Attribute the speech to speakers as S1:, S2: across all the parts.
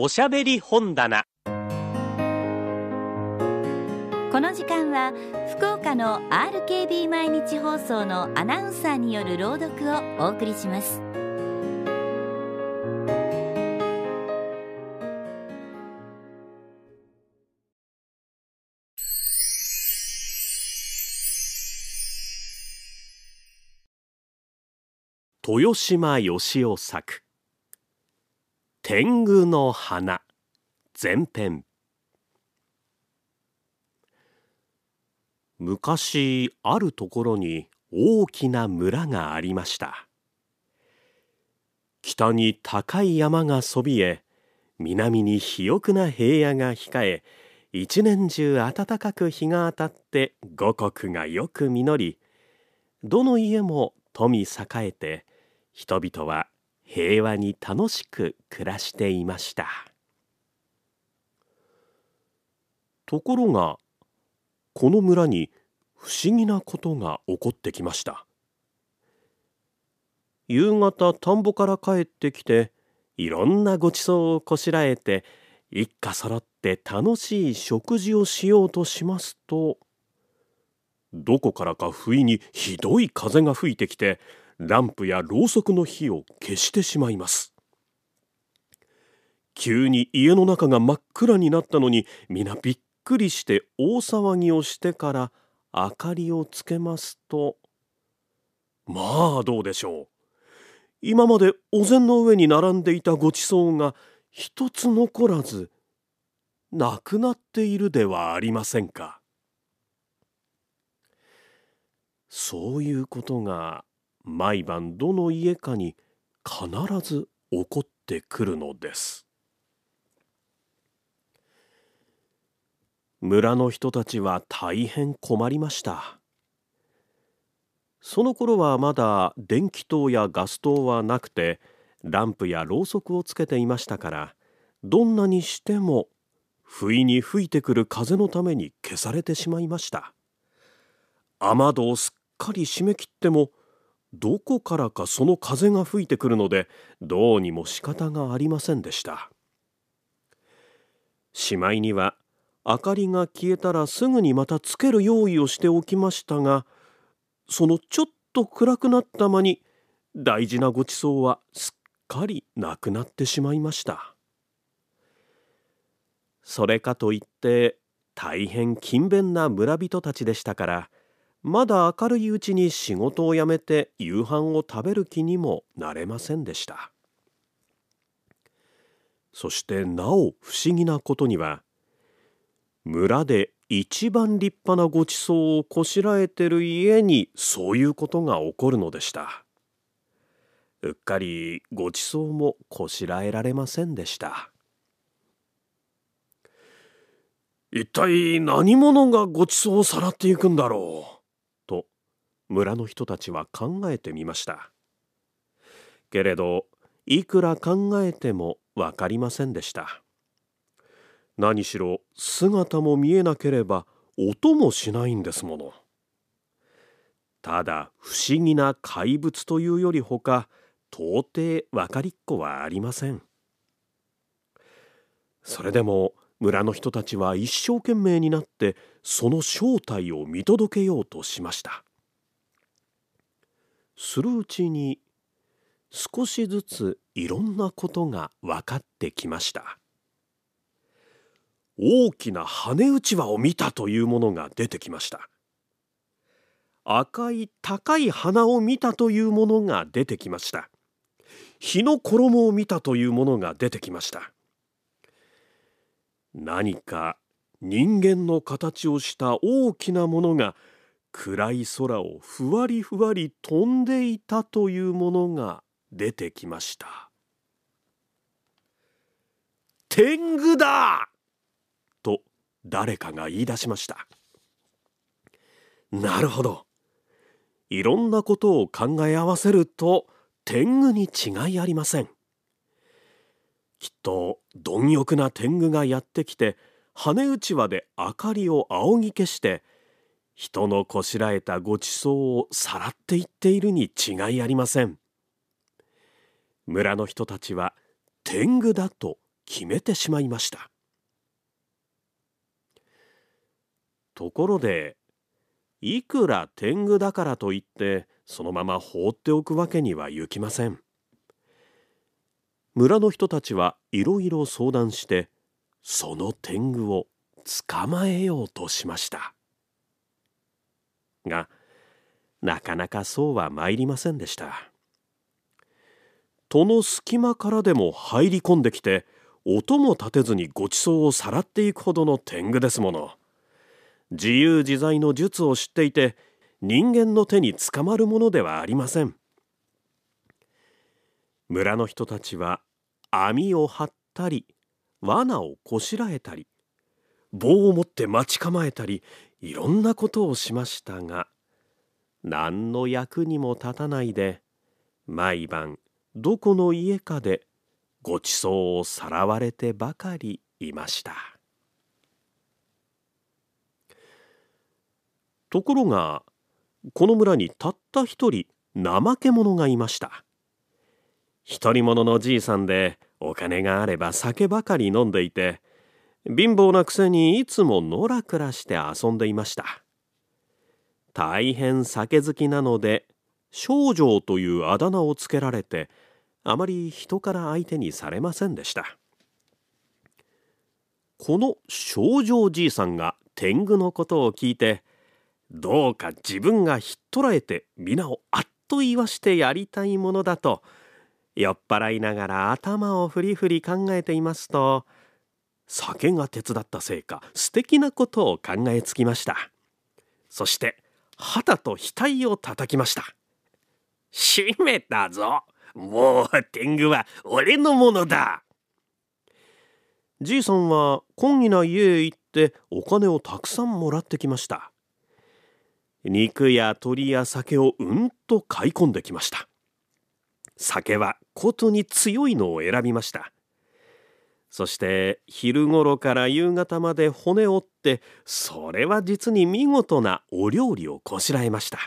S1: おしゃべり本棚。
S2: この時間は福岡の RKB 毎日放送のアナウンサーによる朗読をお送りします。
S1: 豊島義雄作天狗の花。前編。昔あるところに大きな村がありました。北に高い山がそびえ南に肥沃な平野が控え一年中暖かく日が当たって五穀がよく実りどの家も富栄えて人々は平和に楽しく暮らしていました。ところがこの村に不思議なことが起こってきました。夕方田んぼから帰ってきていろんなごちそうをこしらえて一家揃って楽しい食事をしようとしますとどこからか不意にひどい風が吹いてきてランプやろうそくの火を消してしまいます。急に家の中が真っ暗になったのに皆びっくりして大騒ぎをしてから明かりをつけますとまあどうでしょう。今までお膳の上に並んでいたごちそうが一つ残らずなくなっているではありませんか。そういうことが毎晩どの家かに必ず起こってくるのです。村の人たちは大変困りました。その頃はまだ電気灯やガス灯はなくてランプやろうそくをつけていましたからどんなにしても不意に吹いてくる風のために消されてしまいました。雨戸をすっかり閉め切ってもどこからかその風が吹いてくるのでどうにも仕方がありませんでした。しまいには明かりが消えたらすぐにまたつける用意をしておきましたがそのちょっと暗くなった間に大事なごちそうはすっかりなくなってしまいました。それかといって大変勤勉な村人たちでしたからまだ明るいうちに仕事を辞めて夕飯を食べる気にもなれませんでした。そしてなお不思議なことには村で一番立派なごちそうをこしらえてる家にそういうことが起こるのでした。うっかりごちそうもこしらえられませんでした。一体何者がごちそうをさらっていくんだろう？村の人たちは考えてみました。けれどいくら考えても分かりませんでした。何しろ姿も見えなければ音もしないんですもの。ただ不思議な怪物というよりほか到底分かりっこはありません。それでも村の人たちは一生懸命になってその正体を見届けようとしました。するうちに少しずついろんなことが分かってきました。大きな羽うちわを見たというものが出てきました。赤い高い花を見たというものが出てきました。火の衣を見たというものが出てきました。何か人間の形をした大きなものが暗い空をふわりふわり飛んでいたというものが出てきました。天狗だ!と誰かが言い出しました。なるほど。いろんなことを考え合わせると天狗に違いありません。きっと貪欲な天狗がやってきて羽うちわで明かりを仰ぎ消して人のこしらえたごちそうをさらっていっているに違いありません。村の人たちは天狗だと決めてしまいました。ところでいくら天狗だからといってそのまま放っておくわけにはいきません。村の人たちはいろいろ相談してその天狗を捕まえようとしました。がなかなかそうは参りませんでした。戸の隙間からでも入り込んできて音も立てずにごちそうをさらっていくほどの天狗ですもの。自由自在の術を知っていて人間の手に捕まるものではありません。村の人たちは網を張ったり罠をこしらえたり棒を持って待ち構えたりいろんなことをしましたが何の役にも立たないで毎晩どこの家かでごちそうをさらわれてばかりいました。ところがこの村にたった一人怠け者がいました。独り者のじいさんでお金があれば酒ばかり飲んでいて貧乏なくせにいつものらくらして遊んでいました。大変酒好きなので少女というあだ名をつけられてあまり人から相手にされませんでした。この少女じいさんが天狗のことを聞いてどうか自分がひっ捕らえて皆をあっと言わしてやりたいものだと酔っ払いながら頭をふりふり考えていますと酒が手伝ったせいか素敵なことを考えつきました。そして肌と額を叩きました。閉めたぞ。もう天狗は俺のものだ。じいさんは懇意な家へ行ってお金をたくさんもらってきました。肉や鳥や酒をうんと買い込んできました。酒はことに強いのを選びました。そして昼ごろから夕方まで骨折ってそれは実に見事なお料理をこしらえました。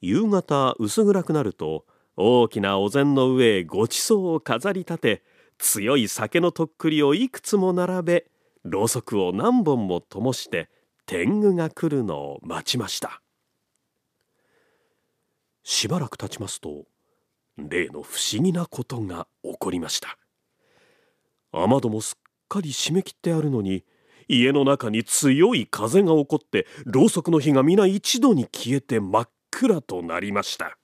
S1: 夕方薄暗くなると大きなお膳の上へごちそうを飾り立て強い酒のとっくりをいくつも並べろうそくを何本も灯して天狗が来るのを待ちました。しばらく経ちますと例の不思議なことが起こりました。雨戸もすっかり締め切ってあるのに家の中に強い風が起こってろうそくの火が皆一度に消えて真っ暗となりました。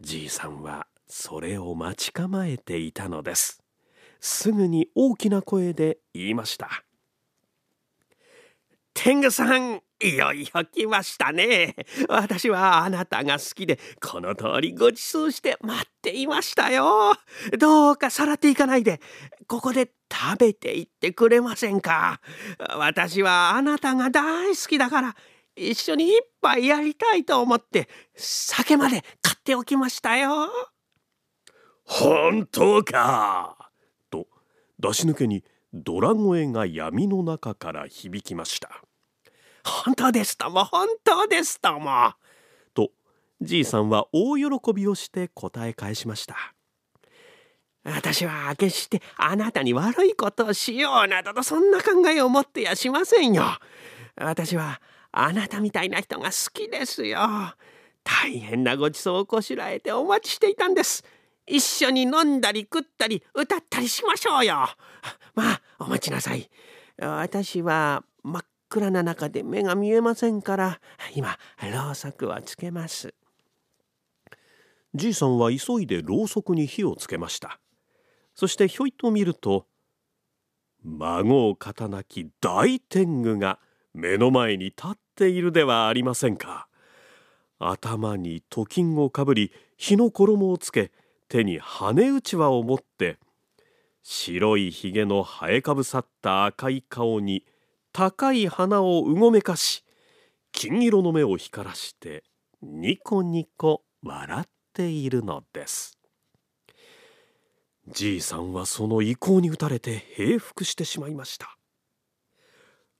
S1: じいさんはそれを待ち構えていたのです。すぐに大きな声で言いました。天狗さん、いよいよ来ましたね。私はあなたが好きで、この通りご馳走して待っていましたよ。どうかさらっていかないで、ここで食べていってくれませんか。私はあなたが大好きだから、一緒に一杯やりたいと思って、酒まで買っておきましたよ。本当か。と、出し抜けにドラ声が闇の中から響きました本当ですとも本当ですとも！とじいさんは大喜びをして答え返しました私は決してあなたに悪いことをしようなどとそんな考えを持ってやしませんよ。私はあなたみたいな人が好きですよ。大変なごちそうをこしらえてお待ちしていたんです。一緒に飲んだり食ったり歌ったりしましょうよ。まあお待ちなさい。私は真っ暗な中で目が見えませんから今ろうそくをつけます。じいさんは急いでろうそくに火をつけました。そしてひょいと見ると孫を肩なき大天狗が目の前に立っているではありませんか。頭に頭巾をかぶり火の衣をつけ手に羽うちわを持って白いひげの生えかぶさった赤い顔に高い鼻をうごめかし金色の目を光らしてニコニコ笑っているのです。じいさんはその意向に打たれて平服してしまいました。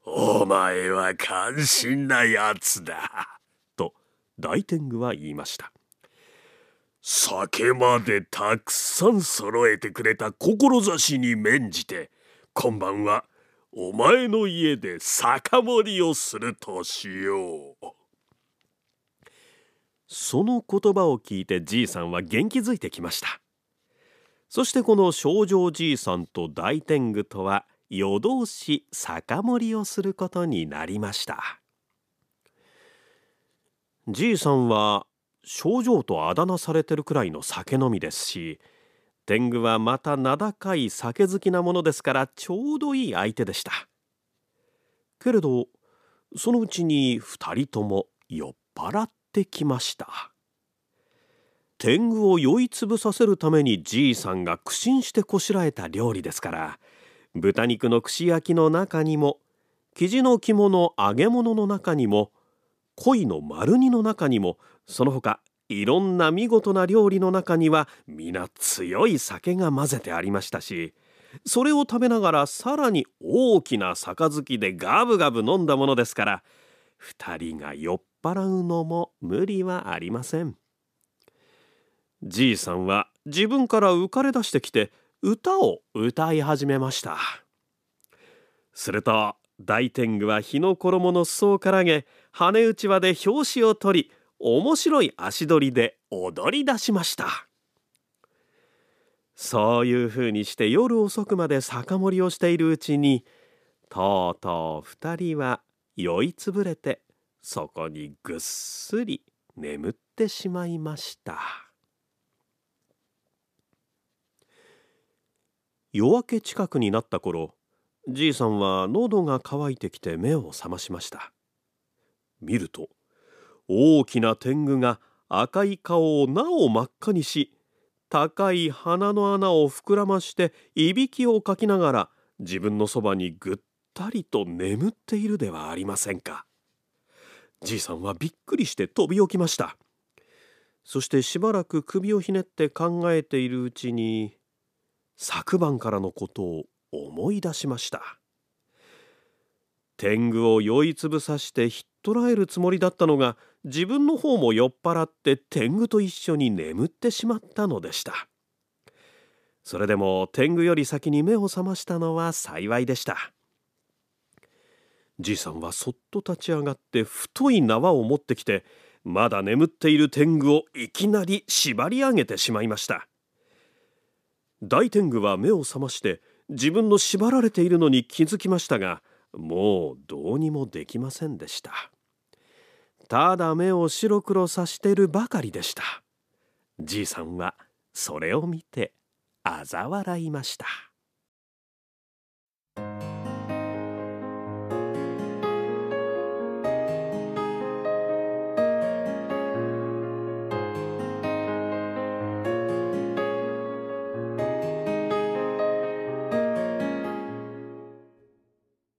S1: お前は感心なやつだと大天狗は言いました。酒までたくさん揃えてくれた志に免じて今晩はお前の家で酒盛りをするとしよう。その言葉を聞いてじいさんは元気づいてきましたそしてこの少女じいさんと大天狗とは夜通し酒盛りをすることになりましたじいさんは症状とあだ名されてるくらいの酒飲みですし天狗はまた名高い酒好きなものですからちょうどいい相手でした。けれどそのうちに2人とも酔っ払ってきました。天狗を酔いつぶさせるためにじいさんが苦心してこしらえた料理ですから豚肉の串焼きの中にも生地の肝の揚げ物の中にも鯉の丸煮の中にもその他いろんな見事な料理の中には皆強い酒が混ぜてありましたしそれを食べながらさらに大きな杯でガブガブ飲んだものですから2人が酔っ払うのも無理はありません。じいさんは自分から浮かれ出してきて歌を歌い始めました。すると大天狗は火の衣の裾をからげ羽打ち輪で拍子を取り面白い足取りで踊り出しました。そういうふうにして夜遅くまで酒盛りをしているうちにとうとう二人は酔いつぶれてそこにぐっすり眠ってしまいました。夜明け近くになった頃じいさんは喉が渇いてきて目を覚ましました。見ると大きな天狗が赤い顔をなお真っ赤にし高い鼻の穴を膨らましていびきをかきながら自分のそばにぐったりと眠っているではありませんか。じいさんはびっくりして飛び起きました。そしてしばらく首をひねって考えているうちに昨晩からのことを思い出しました。天狗を酔いつぶさしてひっ捕らえるつもりだったのが自分の方も酔っ払って天狗と一緒に眠ってしまったのでした。それでも天狗より先に目を覚ましたのは幸いでした。じいさんはそっと立ち上がって太い縄を持ってきてまだ眠っている天狗をいきなり縛り上げてしまいました。大天狗は目を覚まして自分の縛られているのに気づきましたがもうどうにもできませんでした。ただ目を白黒さしてるばかりでした。じいさんはそれを見て嘲笑いました。